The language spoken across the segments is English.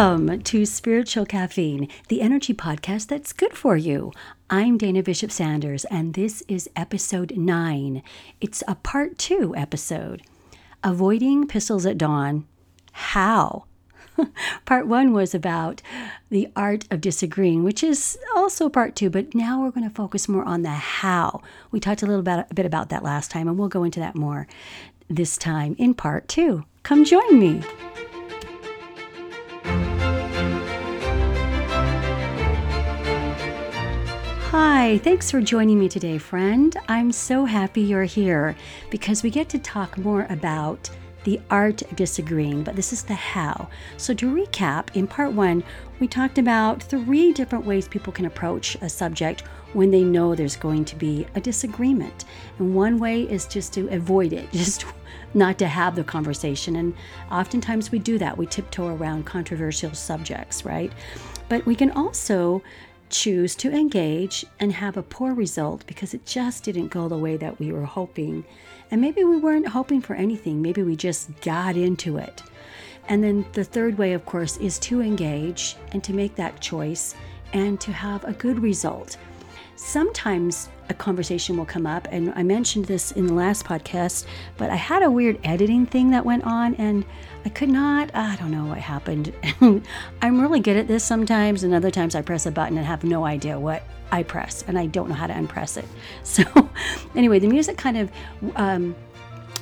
Welcome to Spiritual Caffeine, the energy podcast that's good for you. I'm Dana Bishop Sanders, and this is episode nine. It's a part two episode Avoiding Pistols at Dawn. How? part one was about the art of disagreeing, which is also part two, but now we're going to focus more on the how. We talked a little bit, a bit about that last time, and we'll go into that more this time in part two. Come join me. Hi, thanks for joining me today, friend. I'm so happy you're here because we get to talk more about the art of disagreeing, but this is the how. So, to recap, in part one, we talked about three different ways people can approach a subject when they know there's going to be a disagreement. And one way is just to avoid it, just not to have the conversation. And oftentimes we do that. We tiptoe around controversial subjects, right? But we can also choose to engage and have a poor result because it just didn't go the way that we were hoping. And maybe we weren't hoping for anything, maybe we just got into it. And then the third way, of course, is to engage and to make that choice and to have a good result. Sometimes a conversation will come up, and I mentioned this in the last podcast, but I had a weird editing thing that went on, and I could not, I don't know what happened. I'm really good at this sometimes, and other times I press a button and have no idea what I press, and I don't know how to unpress it. So, anyway, the music kind of um,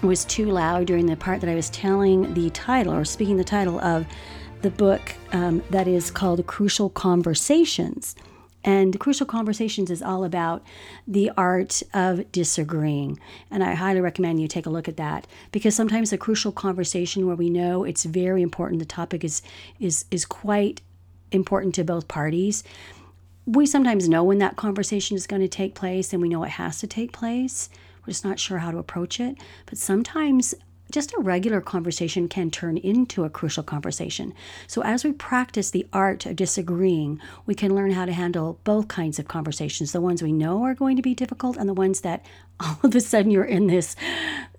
was too loud during the part that I was telling the title or speaking the title of the book um, that is called Crucial Conversations. And Crucial Conversations is all about the art of disagreeing. And I highly recommend you take a look at that because sometimes a crucial conversation where we know it's very important, the topic is is is quite important to both parties. We sometimes know when that conversation is going to take place and we know it has to take place. We're just not sure how to approach it. But sometimes just a regular conversation can turn into a crucial conversation. So, as we practice the art of disagreeing, we can learn how to handle both kinds of conversations the ones we know are going to be difficult, and the ones that all of a sudden you're in this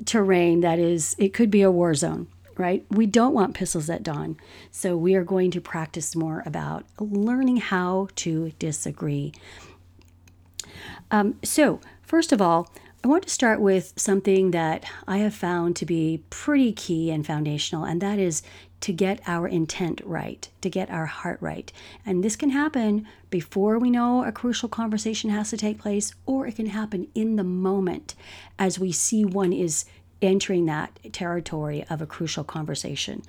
terrain that is, it could be a war zone. Right? We don't want pistols at dawn. So, we are going to practice more about learning how to disagree. Um, so, first of all, I want to start with something that I have found to be pretty key and foundational, and that is to get our intent right, to get our heart right. And this can happen before we know a crucial conversation has to take place, or it can happen in the moment as we see one is entering that territory of a crucial conversation.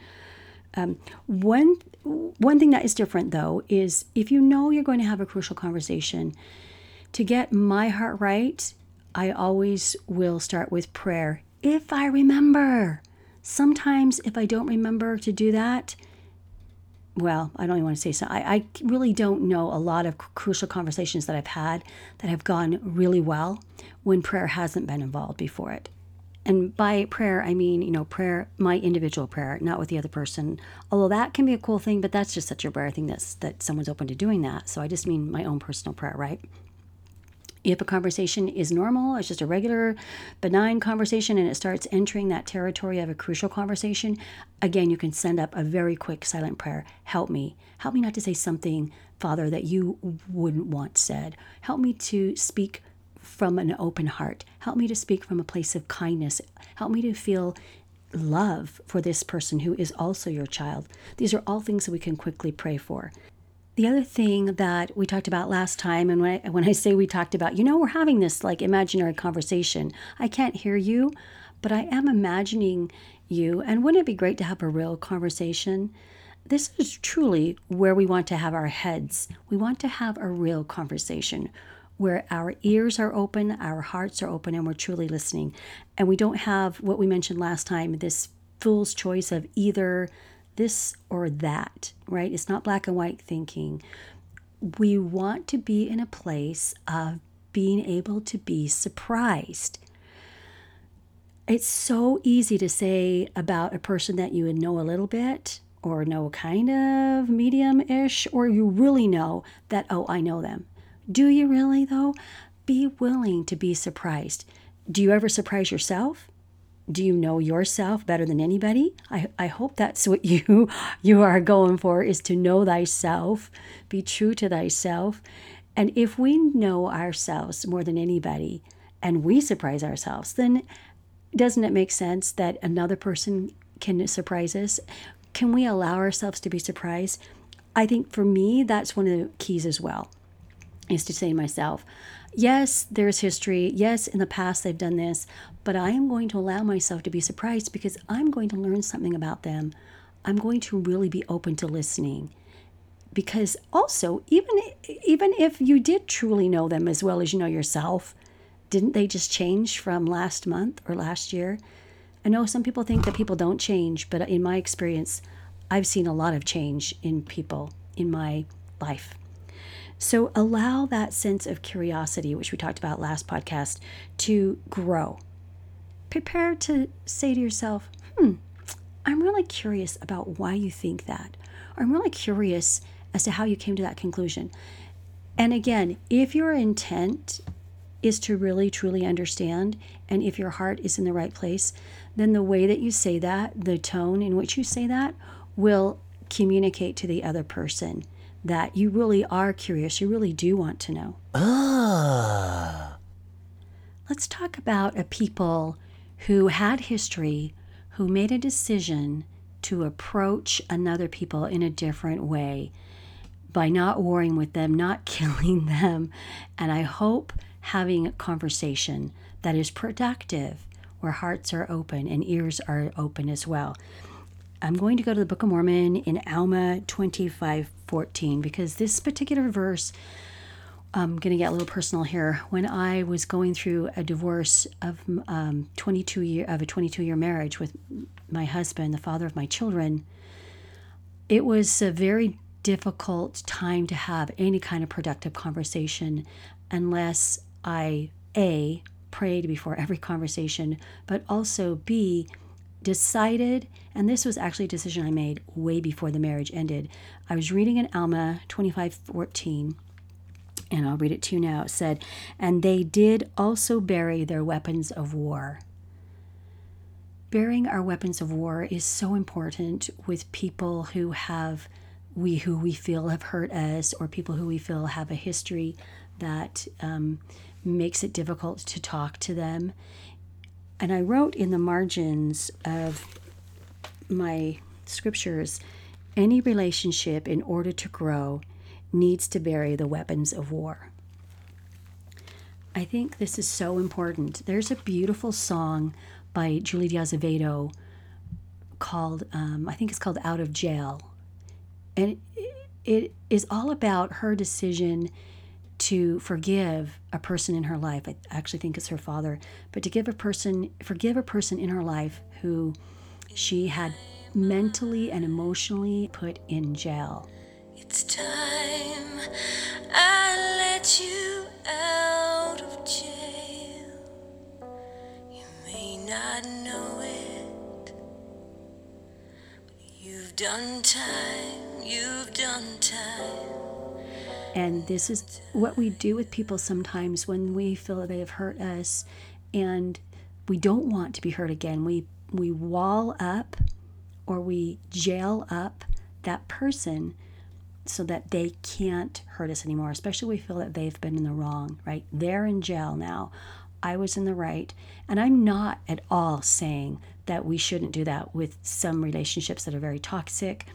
Um, one, one thing that is different, though, is if you know you're going to have a crucial conversation, to get my heart right I always will start with prayer if I remember. Sometimes, if I don't remember to do that, well, I don't even want to say so. I, I really don't know a lot of crucial conversations that I've had that have gone really well when prayer hasn't been involved before it. And by prayer, I mean, you know, prayer, my individual prayer, not with the other person. Although that can be a cool thing, but that's just such a rare thing that's, that someone's open to doing that. So I just mean my own personal prayer, right? If a conversation is normal, it's just a regular, benign conversation, and it starts entering that territory of a crucial conversation, again, you can send up a very quick silent prayer Help me. Help me not to say something, Father, that you wouldn't want said. Help me to speak from an open heart. Help me to speak from a place of kindness. Help me to feel love for this person who is also your child. These are all things that we can quickly pray for. The other thing that we talked about last time, and when I, when I say we talked about, you know, we're having this like imaginary conversation. I can't hear you, but I am imagining you. And wouldn't it be great to have a real conversation? This is truly where we want to have our heads. We want to have a real conversation where our ears are open, our hearts are open, and we're truly listening. And we don't have what we mentioned last time this fool's choice of either this or that, right? It's not black and white thinking. We want to be in a place of being able to be surprised. It's so easy to say about a person that you know a little bit or know kind of medium ish, or you really know that, oh, I know them. Do you really, though? Be willing to be surprised. Do you ever surprise yourself? Do you know yourself better than anybody? I, I hope that's what you you are going for is to know thyself, be true to thyself. And if we know ourselves more than anybody and we surprise ourselves, then doesn't it make sense that another person can surprise us? Can we allow ourselves to be surprised? I think for me, that's one of the keys as well, is to say to myself, yes, there's history. Yes, in the past they've done this, but I am going to allow myself to be surprised because I'm going to learn something about them. I'm going to really be open to listening. Because also, even even if you did truly know them as well as you know yourself, didn't they just change from last month or last year? I know some people think that people don't change, but in my experience, I've seen a lot of change in people in my life. So allow that sense of curiosity, which we talked about last podcast, to grow. Prepare to say to yourself, hmm, I'm really curious about why you think that. I'm really curious as to how you came to that conclusion. And again, if your intent is to really truly understand and if your heart is in the right place, then the way that you say that, the tone in which you say that, will communicate to the other person that you really are curious, you really do want to know. Ah. Let's talk about a people who had history, who made a decision to approach another people in a different way by not warring with them, not killing them. And I hope having a conversation that is productive, where hearts are open and ears are open as well. I'm going to go to the Book of Mormon in Alma 25 14 because this particular verse, I'm going to get a little personal here. When I was going through a divorce of um, 22 year of a 22 year marriage with my husband, the father of my children, it was a very difficult time to have any kind of productive conversation unless I a prayed before every conversation, but also b decided, and this was actually a decision I made way before the marriage ended. I was reading in Alma 25:14, and I'll read it to you now. It said, "And they did also bury their weapons of war." Burying our weapons of war is so important with people who have we who we feel have hurt us, or people who we feel have a history that um, makes it difficult to talk to them. And I wrote in the margins of my scriptures any relationship, in order to grow, needs to bury the weapons of war. I think this is so important. There's a beautiful song by Julie de Azevedo called, um, I think it's called Out of Jail. And it is all about her decision to forgive a person in her life. I actually think it's her father, but to give a person, forgive a person in her life who she had mentally and emotionally put in jail. It's time I let you out of jail. You may not know it, but you've done time, you've done time. And this is what we do with people sometimes when we feel that they have hurt us and we don't want to be hurt again. We we wall up or we jail up that person so that they can't hurt us anymore, especially we feel that they've been in the wrong, right? They're in jail now. I was in the right. And I'm not at all saying that we shouldn't do that with some relationships that are very toxic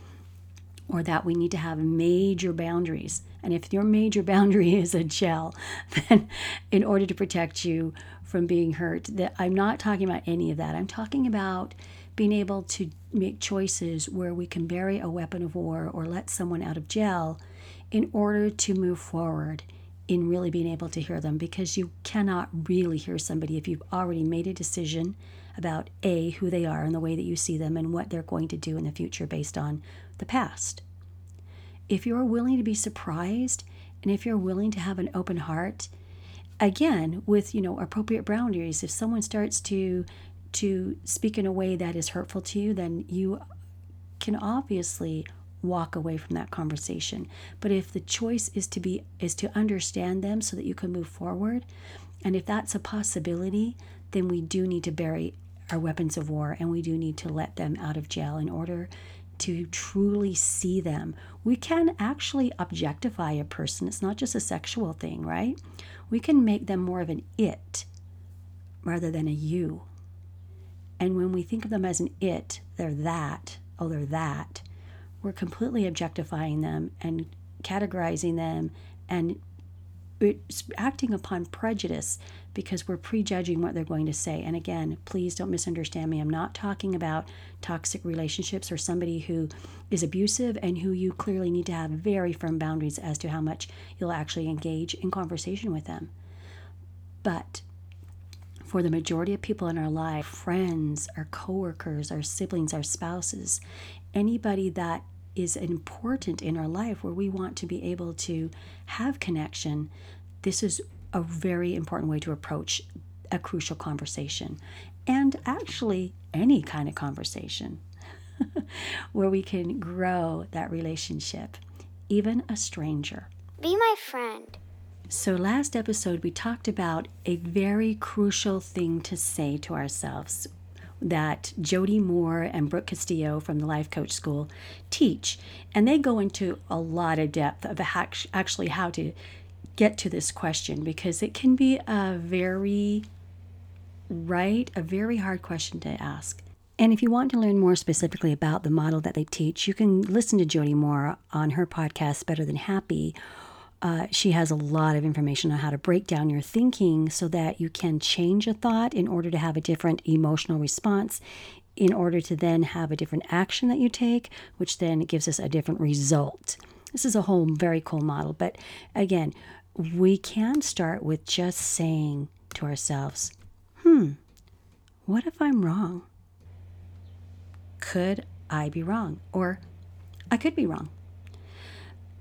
or that we need to have major boundaries. And if your major boundary is a gel, then in order to protect you from being hurt, that I'm not talking about any of that. I'm talking about being able to make choices where we can bury a weapon of war or let someone out of jail in order to move forward in really being able to hear them because you cannot really hear somebody if you've already made a decision about A, who they are and the way that you see them and what they're going to do in the future based on the past. If you're willing to be surprised and if you're willing to have an open heart, again with you know appropriate boundaries if someone starts to to speak in a way that is hurtful to you then you can obviously walk away from that conversation but if the choice is to be is to understand them so that you can move forward and if that's a possibility then we do need to bury are weapons of war, and we do need to let them out of jail in order to truly see them. We can actually objectify a person. It's not just a sexual thing, right? We can make them more of an it rather than a you. And when we think of them as an it, they're that, oh, they're that, we're completely objectifying them and categorizing them and it's acting upon prejudice because we're prejudging what they're going to say. And again, please don't misunderstand me. I'm not talking about toxic relationships or somebody who is abusive and who you clearly need to have very firm boundaries as to how much you'll actually engage in conversation with them. But for the majority of people in our life, friends, our coworkers, our siblings, our spouses, anybody that is important in our life where we want to be able to have connection, this is a very important way to approach a crucial conversation and actually any kind of conversation where we can grow that relationship, even a stranger. Be my friend. So, last episode, we talked about a very crucial thing to say to ourselves that Jody Moore and Brooke Castillo from the Life Coach School teach. And they go into a lot of depth of actually how to get to this question because it can be a very right, a very hard question to ask. And if you want to learn more specifically about the model that they teach, you can listen to Jody Moore on her podcast, Better Than Happy, uh, she has a lot of information on how to break down your thinking so that you can change a thought in order to have a different emotional response, in order to then have a different action that you take, which then gives us a different result. This is a whole very cool model. But again, we can start with just saying to ourselves, hmm, what if I'm wrong? Could I be wrong? Or I could be wrong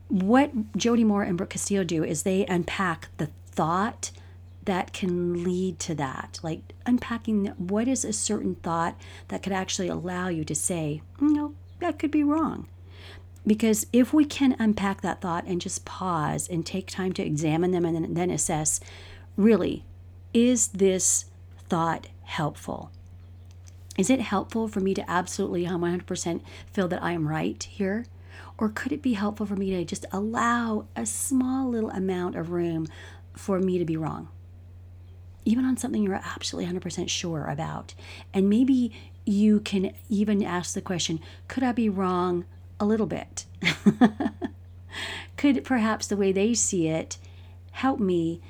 what Jody Moore and Brooke Castillo do is they unpack the thought that can lead to that. Like unpacking what is a certain thought that could actually allow you to say, mm, no, that could be wrong. Because if we can unpack that thought and just pause and take time to examine them and then, then assess, really, is this thought helpful? Is it helpful for me to absolutely 100% feel that I am right here? Or could it be helpful for me to just allow a small little amount of room for me to be wrong? Even on something you're absolutely 100% sure about. And maybe you can even ask the question could I be wrong a little bit? could perhaps the way they see it help me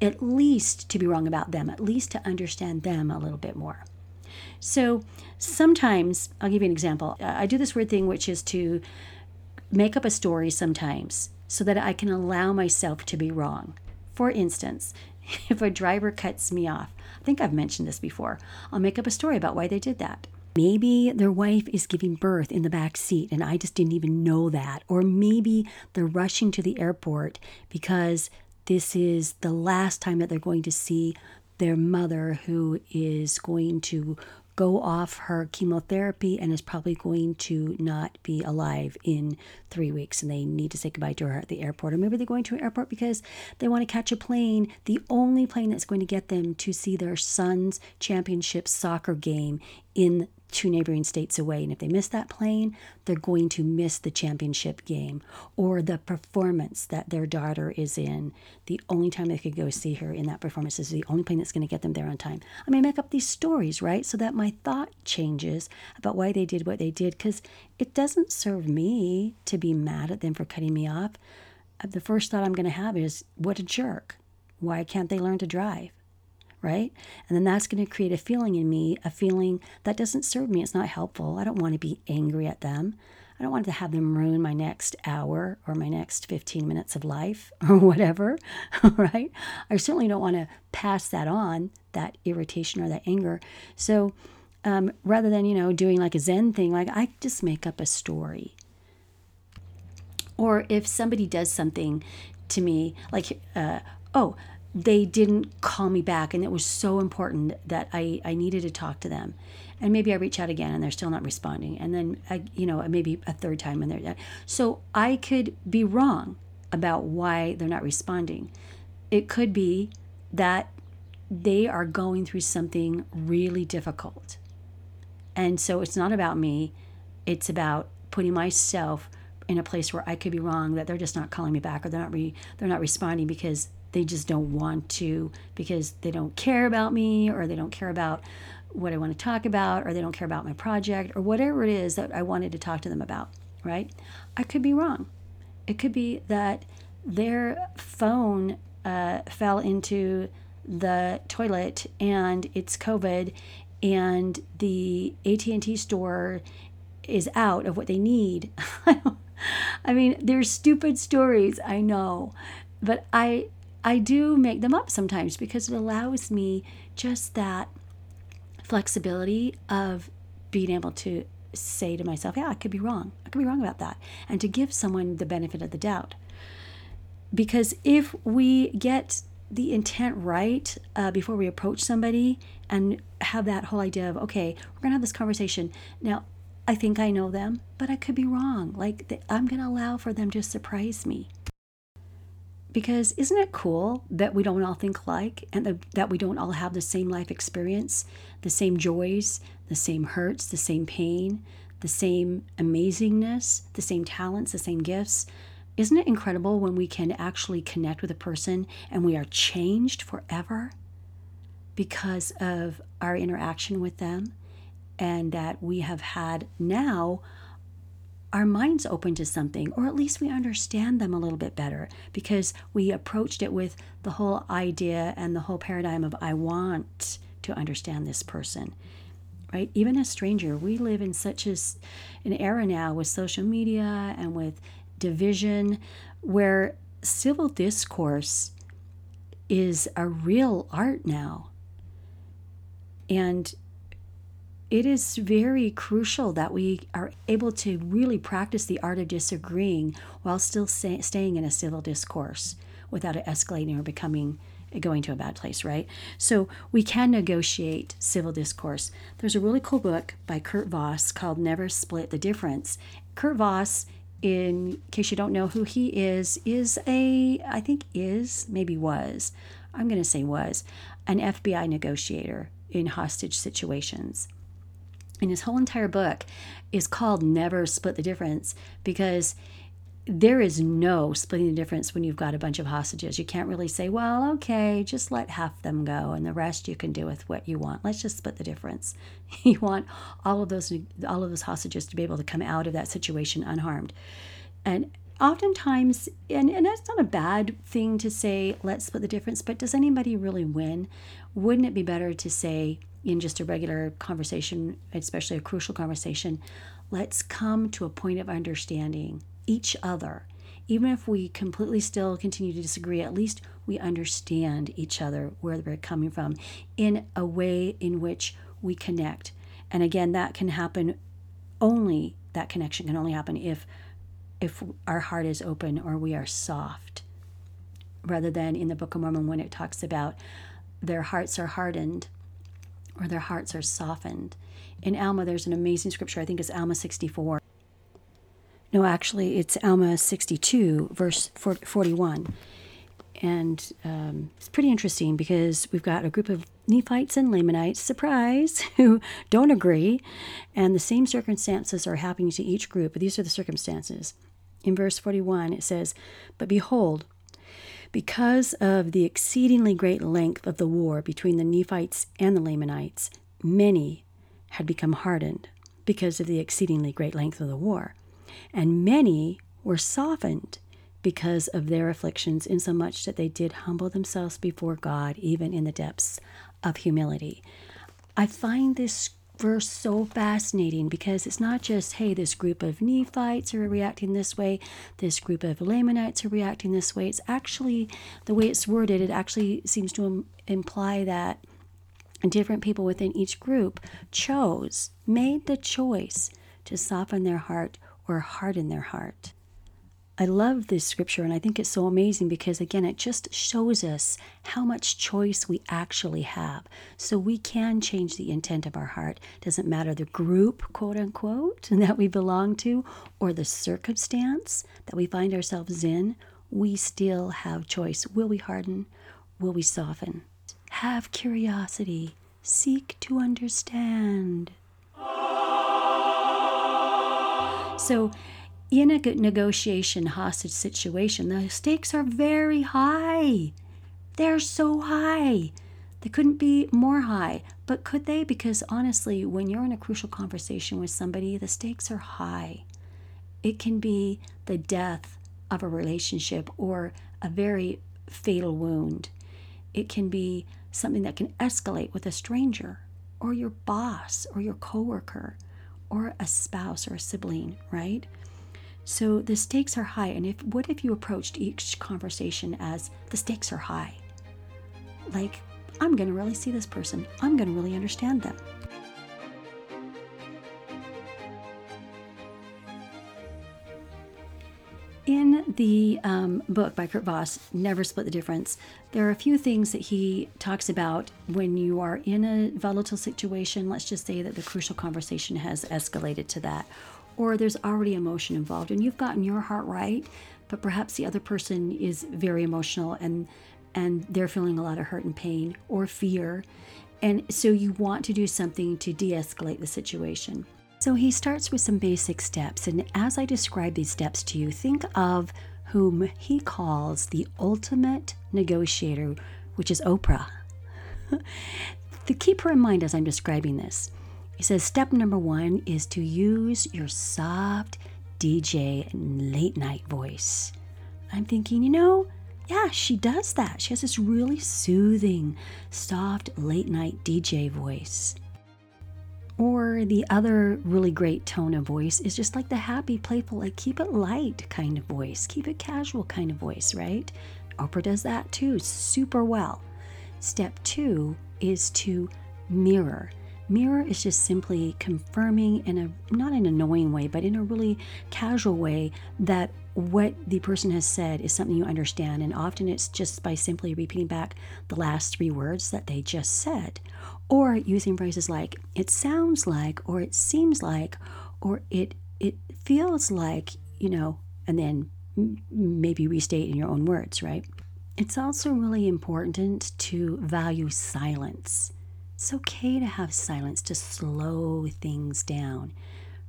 at least to be wrong about them, at least to understand them a little bit more? So sometimes, I'll give you an example. I do this weird thing, which is to make up a story sometimes so that I can allow myself to be wrong. For instance, if a driver cuts me off, I think I've mentioned this before, I'll make up a story about why they did that. Maybe their wife is giving birth in the back seat and I just didn't even know that. Or maybe they're rushing to the airport because this is the last time that they're going to see their mother who is going to go off her chemotherapy and is probably going to not be alive in three weeks and they need to say goodbye to her at the airport. Or maybe they're going to an airport because they want to catch a plane, the only plane that's going to get them to see their son's championship soccer game in two neighboring states away. And if they miss that plane, they're going to miss the championship game or the performance that their daughter is in. The only time they could go see her in that performance is the only plane that's going to get them there on time. I may make up these stories, right? So that my thought changes about why they did what they did because it doesn't serve me to be mad at them for cutting me off. Uh, the first thought I'm going to have is, what a jerk. Why can't they learn to drive? Right? And then that's going to create a feeling in me, a feeling that doesn't serve me. It's not helpful. I don't want to be angry at them. I don't want to have them ruin my next hour or my next 15 minutes of life or whatever, right? I certainly don't want to pass that on, that irritation or that anger. So um, rather than, you know, doing like a Zen thing, like I just make up a story. Or if somebody does something to me, like, uh, oh, they didn't call me back and it was so important that I, I needed to talk to them. And maybe i reach out again and they're still not responding. And then I, you know maybe a third time and they're so i could be wrong about why they're not responding. It could be that they are going through something really difficult. And so it's not about me, it's about putting myself in a place where I could be wrong, that they're just not calling me back or they're not re- they're not responding because they just don't want to because they don't care about me or they don't care about what I want to talk about or they don't care about my project or whatever it is that I wanted to talk to them about, right? I could be wrong. It could be that their phone uh, fell into the toilet and it's COVID and the AT&T store is out of what they need. I mean, they're stupid stories, I know, but I I do make them up sometimes because it allows me just that flexibility of being able to say to myself, yeah, I could be wrong. I could be wrong about that. And to give someone the benefit of the doubt. Because if we get the intent right uh, before we approach somebody and have that whole idea of, okay, we're going to have this conversation. Now, I think I know them, but I could be wrong. Like, I'm going to allow for them to surprise me. Because isn't it cool that we don't all think alike and the, that we don't all have the same life experience, the same joys, the same hurts, the same pain, the same amazingness, the same talents, the same gifts? Isn't it incredible when we can actually connect with a person and we are changed forever because of our interaction with them and that we have had now our minds open to something, or at least we understand them a little bit better because we approached it with the whole idea and the whole paradigm of, I want to understand this person. Right? Even a stranger, we live in such a, an era now with social media and with division where civil discourse is a real art now. And it is very crucial that we are able to really practice the art of disagreeing while still say, staying in a civil discourse without it escalating or becoming going to a bad place, right? So we can negotiate civil discourse. There's a really cool book by Kurt Voss called Never Split the Difference. Kurt Voss, in case you don't know who he is, is a, I think is, maybe was, I'm going to say was, an FBI negotiator in hostage situations and his whole entire book is called Never Split the Difference because there is no splitting the difference when you've got a bunch of hostages. You can't really say, well, okay, just let half them go and the rest you can do with what you want. Let's just split the difference. You want all of those all of those hostages to be able to come out of that situation unharmed. And oftentimes and, and that's not a bad thing to say, let's split the difference, but does anybody really win? Wouldn't it be better to say, in just a regular conversation, especially a crucial conversation, let's come to a point of understanding each other. Even if we completely still continue to disagree, at least we understand each other, where we're coming from, in a way in which we connect. And again, that can happen only, that connection can only happen if if our heart is open or we are soft rather than in the book of mormon when it talks about their hearts are hardened or their hearts are softened. In Alma, there's an amazing scripture. I think it's Alma 64. No, actually, it's Alma 62, verse 41. And um, it's pretty interesting because we've got a group of Nephites and Lamanites, surprise, who don't agree. And the same circumstances are happening to each group. But these are the circumstances. In verse 41, it says, But behold, because of the exceedingly great length of the war between the Nephites and the Lamanites, many had become hardened because of the exceedingly great length of the war, and many were softened because of their afflictions, insomuch that they did humble themselves before God, even in the depths of humility. I find this verse so fascinating because it's not just, hey, this group of Nephites are reacting this way, this group of Lamanites are reacting this way. It's actually, the way it's worded, it actually seems to Im- imply that different people within each group chose, made the choice to soften their heart or harden their heart. I love this scripture and I think it's so amazing because, again, it just shows us how much choice we actually have. So we can change the intent of our heart. Doesn't matter the group, quote unquote, that we belong to or the circumstance that we find ourselves in, we still have choice. Will we harden? Will we soften? Have curiosity. Seek to understand. So, in a negotiation hostage situation, the stakes are very high. They're so high. They couldn't be more high. But could they? Because honestly, when you're in a crucial conversation with somebody, the stakes are high. It can be the death of a relationship or a very fatal wound. It can be something that can escalate with a stranger or your boss or your coworker or a spouse or a sibling, right? So the stakes are high. And if what if you approached each conversation as the stakes are high? Like, I'm going to really see this person. I'm going to really understand them. In the um, book by Kurt Voss, Never Split the Difference, there are a few things that he talks about when you are in a volatile situation. Let's just say that the crucial conversation has escalated to that, or there's already emotion involved and you've gotten your heart right, but perhaps the other person is very emotional and and they're feeling a lot of hurt and pain or fear. And so you want to do something to de escalate the situation. So he starts with some basic steps. And as I describe these steps to you, think of whom he calls the ultimate negotiator, which is Oprah. to keep her in mind as I'm describing this, he says step number one is to use your soft DJ late night voice. I'm thinking, you know, yeah, she does that. She has this really soothing, soft late night DJ voice. Or the other really great tone of voice is just like the happy, playful, like keep it light kind of voice, keep it casual kind of voice, right? Oprah does that too, super well. Step two is to mirror. Mirror is just simply confirming in a not an annoying way, but in a really casual way that what the person has said is something you understand. And often it's just by simply repeating back the last three words that they just said, or using phrases like "it sounds like," or "it seems like," or "it it feels like," you know, and then maybe restate in your own words, right? It's also really important to value silence. It's okay to have silence to slow things down.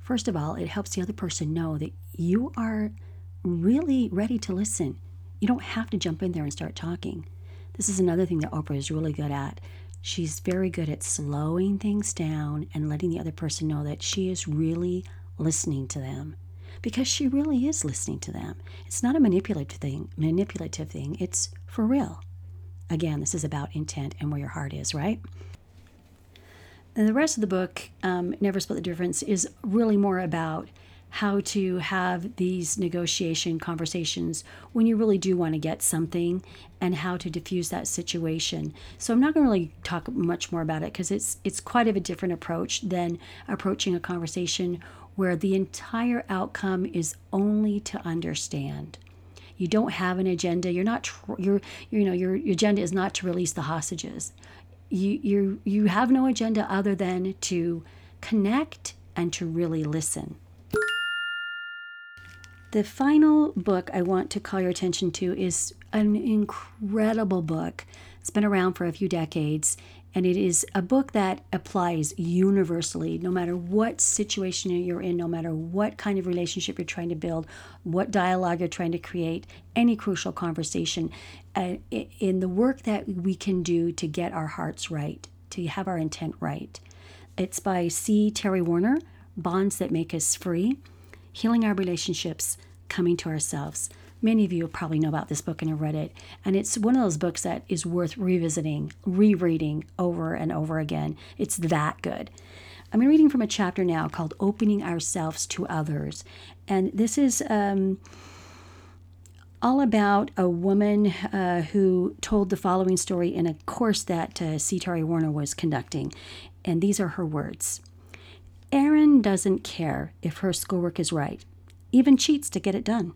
First of all, it helps the other person know that you are really ready to listen. You don't have to jump in there and start talking. This is another thing that Oprah is really good at. She's very good at slowing things down and letting the other person know that she is really listening to them because she really is listening to them. It's not a manipulative thing, manipulative thing. It's for real. Again, this is about intent and where your heart is, right? And the rest of the book, um, Never Split the Difference, is really more about how to have these negotiation conversations when you really do want to get something and how to diffuse that situation. So I'm not going to really talk much more about it because it's it's quite of a different approach than approaching a conversation where the entire outcome is only to understand. You don't have an agenda. You're not tr- you're you know your, your agenda is not to release the hostages you you you have no agenda other than to connect and to really listen. The final book I want to call your attention to is an incredible book. It's been around for a few decades, and it is a book that applies universally, no matter what situation you're in, no matter what kind of relationship you're trying to build, what dialogue you're trying to create, any crucial conversation. Uh, in the work that we can do to get our hearts right, to have our intent right. It's by C. Terry Warner, Bonds That Make Us Free Healing Our Relationships, Coming to Ourselves. Many of you probably know about this book and have read it. And it's one of those books that is worth revisiting, rereading over and over again. It's that good. I'm reading from a chapter now called Opening Ourselves to Others. And this is um, all about a woman uh, who told the following story in a course that uh, C. Terry Warner was conducting. And these are her words Erin doesn't care if her schoolwork is right, even cheats to get it done.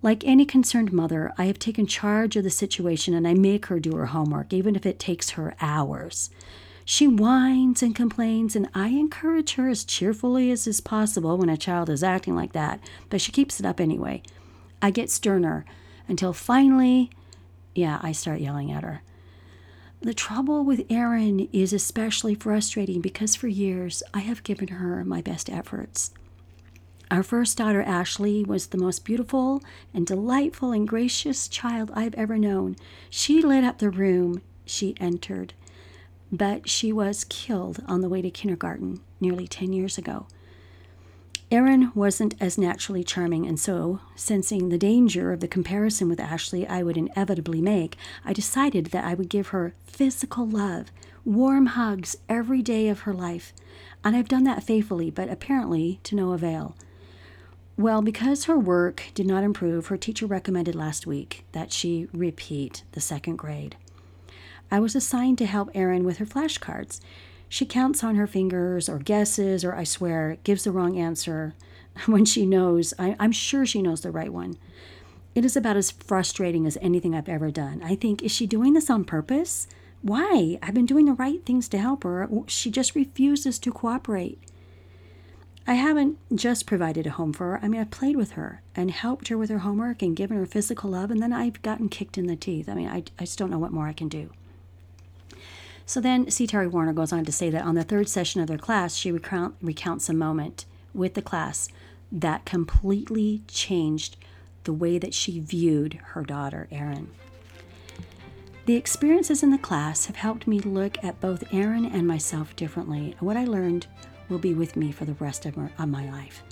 Like any concerned mother, I have taken charge of the situation and I make her do her homework, even if it takes her hours. She whines and complains, and I encourage her as cheerfully as is possible when a child is acting like that, but she keeps it up anyway. I get sterner until finally, yeah, I start yelling at her. The trouble with Erin is especially frustrating because for years I have given her my best efforts. Our first daughter, Ashley, was the most beautiful and delightful and gracious child I've ever known. She lit up the room she entered, but she was killed on the way to kindergarten nearly 10 years ago. Erin wasn't as naturally charming, and so, sensing the danger of the comparison with Ashley I would inevitably make, I decided that I would give her physical love, warm hugs every day of her life. And I've done that faithfully, but apparently to no avail. Well, because her work did not improve, her teacher recommended last week that she repeat the second grade. I was assigned to help Erin with her flashcards. She counts on her fingers or guesses, or I swear, gives the wrong answer when she knows. I, am sure she knows the right one. It is about as frustrating as anything I've ever done. I think, is she doing this on purpose? Why? I've been doing the right things to help her. She just refuses to cooperate. I haven't just provided a home for her. I mean, I've played with her and helped her with her homework and given her physical love, and then I've gotten kicked in the teeth. I mean, I, I just don't know what more I can do. So then C. Terry Warner goes on to say that on the third session of their class, she recount, recounts a moment with the class that completely changed the way that she viewed her daughter, Erin. The experiences in the class have helped me look at both Erin and myself differently. What I learned will be with me for the rest of my life.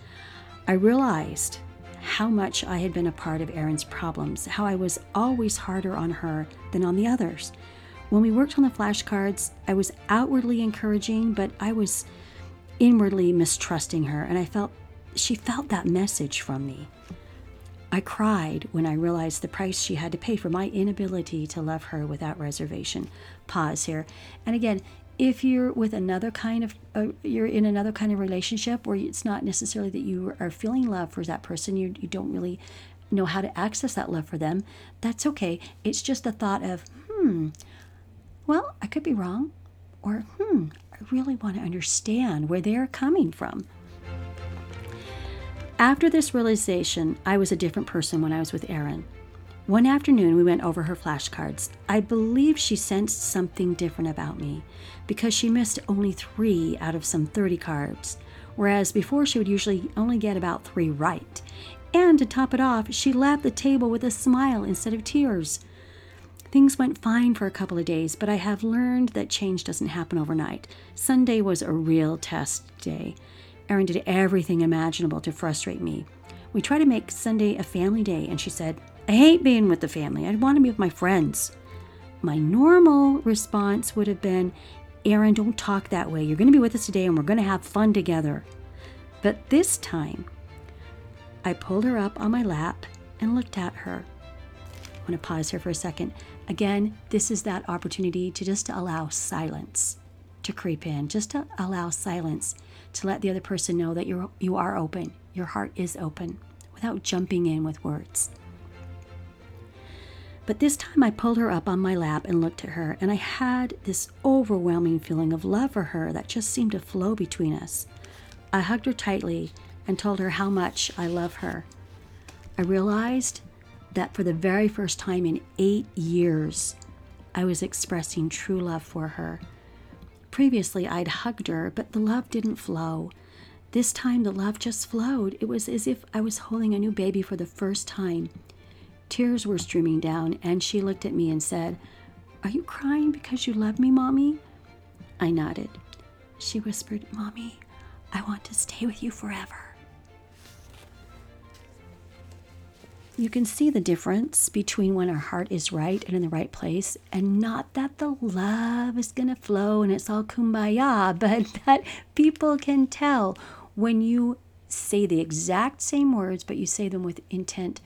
I realized how much I had been a part of Erin's problems, how I was always harder on her than on the others. When we worked on the flashcards, I was outwardly encouraging, but I was inwardly mistrusting her, and I felt she felt that message from me. I cried when I realized the price she had to pay for my inability to love her without reservation. Pause here. And again, if you're with another kind of uh, you're in another kind of relationship where it's not necessarily that you are feeling love for that person you, you don't really know how to access that love for them that's okay. It's just the thought of hmm well i could be wrong or hmm i really want to understand where they're coming from. After this realization i was a different person when i was with erin one afternoon, we went over her flashcards. I believe she sensed something different about me because she missed only three out of some 30 cards, whereas before she would usually only get about three right. And to top it off, she left the table with a smile instead of tears. Things went fine for a couple of days, but I have learned that change doesn't happen overnight. Sunday was a real test day. Erin did everything imaginable to frustrate me. We tried to make Sunday a family day, and she said, I hate being with the family. I want to be with my friends. My normal response would have been, Erin, don't talk that way. You're going to be with us today and we're going to have fun together. But this time, I pulled her up on my lap and looked at her. I want to pause here for a second. Again, this is that opportunity to just allow silence to creep in, just to allow silence to let the other person know that you're you are open, your heart is open, without jumping in with words. But this time I pulled her up on my lap and looked at her, and I had this overwhelming feeling of love for her that just seemed to flow between us. I hugged her tightly and told her how much I love her. I realized that for the very first time in eight years, I was expressing true love for her. Previously, I'd hugged her, but the love didn't flow. This time, the love just flowed. It was as if I was holding a new baby for the first time. Tears were streaming down, and she looked at me and said, Are you crying because you love me, Mommy? I nodded. She whispered, Mommy, I want to stay with you forever. You can see the difference between when our heart is right and in the right place, and not that the love is going to flow and it's all kumbaya, but that people can tell when you say the exact same words, but you say them with intent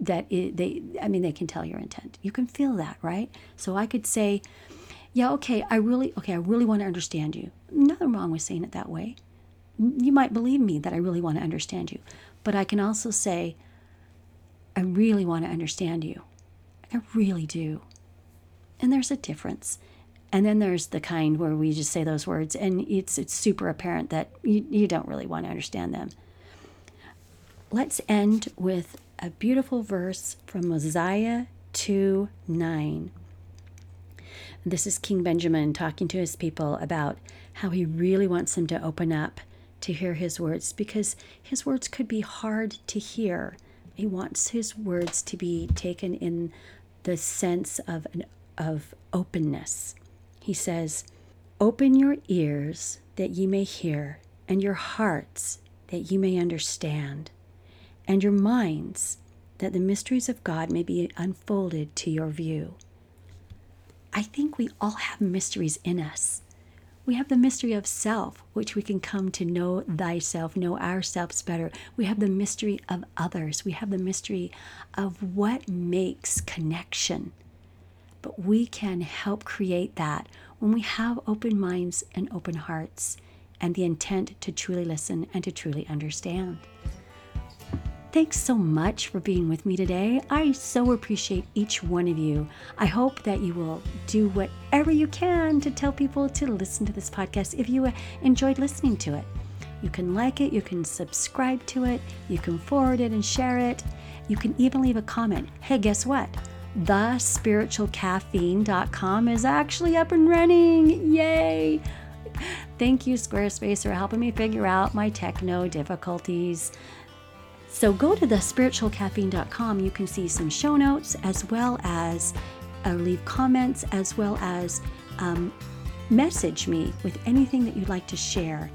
that it, they i mean they can tell your intent. You can feel that right? So i could say yeah okay i really okay i really want to understand you. Nothing wrong with saying it that way. You might believe me that i really want to understand you but i can also say i really want to understand you. I really do. And there's a difference. And then there's the kind where we just say those words and it's it's super apparent that you, you don't really want to understand them. Let's end with a beautiful verse from Mosiah 2 9. This is King Benjamin talking to his people about how he really wants them to open up to hear His words because His words could be hard to hear. He wants His words to be taken in the sense of an, of openness. He says, "Open your ears that ye may hear, and your hearts that ye may understand, and your minds that the mysteries of God may be unfolded to your view." I think we all have mysteries in us. We have the mystery of self, which we can come to know thyself, know ourselves better. We have the mystery of others. We have the mystery of what makes connection. But we can help create that when we have open minds and open hearts and the intent to truly listen and to truly understand. Thanks so much for being with me today. I so appreciate each one of you. I hope that you will do whatever you can to tell people to listen to this podcast if you enjoyed listening to it. You can like it, you can subscribe to it, you can forward it and share it. You can even leave a comment. Hey, guess what? TheSpiritualCaffeine.com is actually up and running. Yay! Thank you, Squarespace, for helping me figure out my techno difficulties. So go to thespiritualcaffeine.com. You can see some show notes as well as uh, leave comments, as well as um, message me with anything that you'd like to share.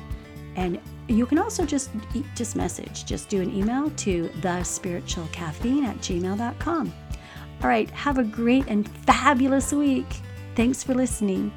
And you can also just just message, just do an email to thespiritualcaffeine at gmail.com. All right, have a great and fabulous week. Thanks for listening.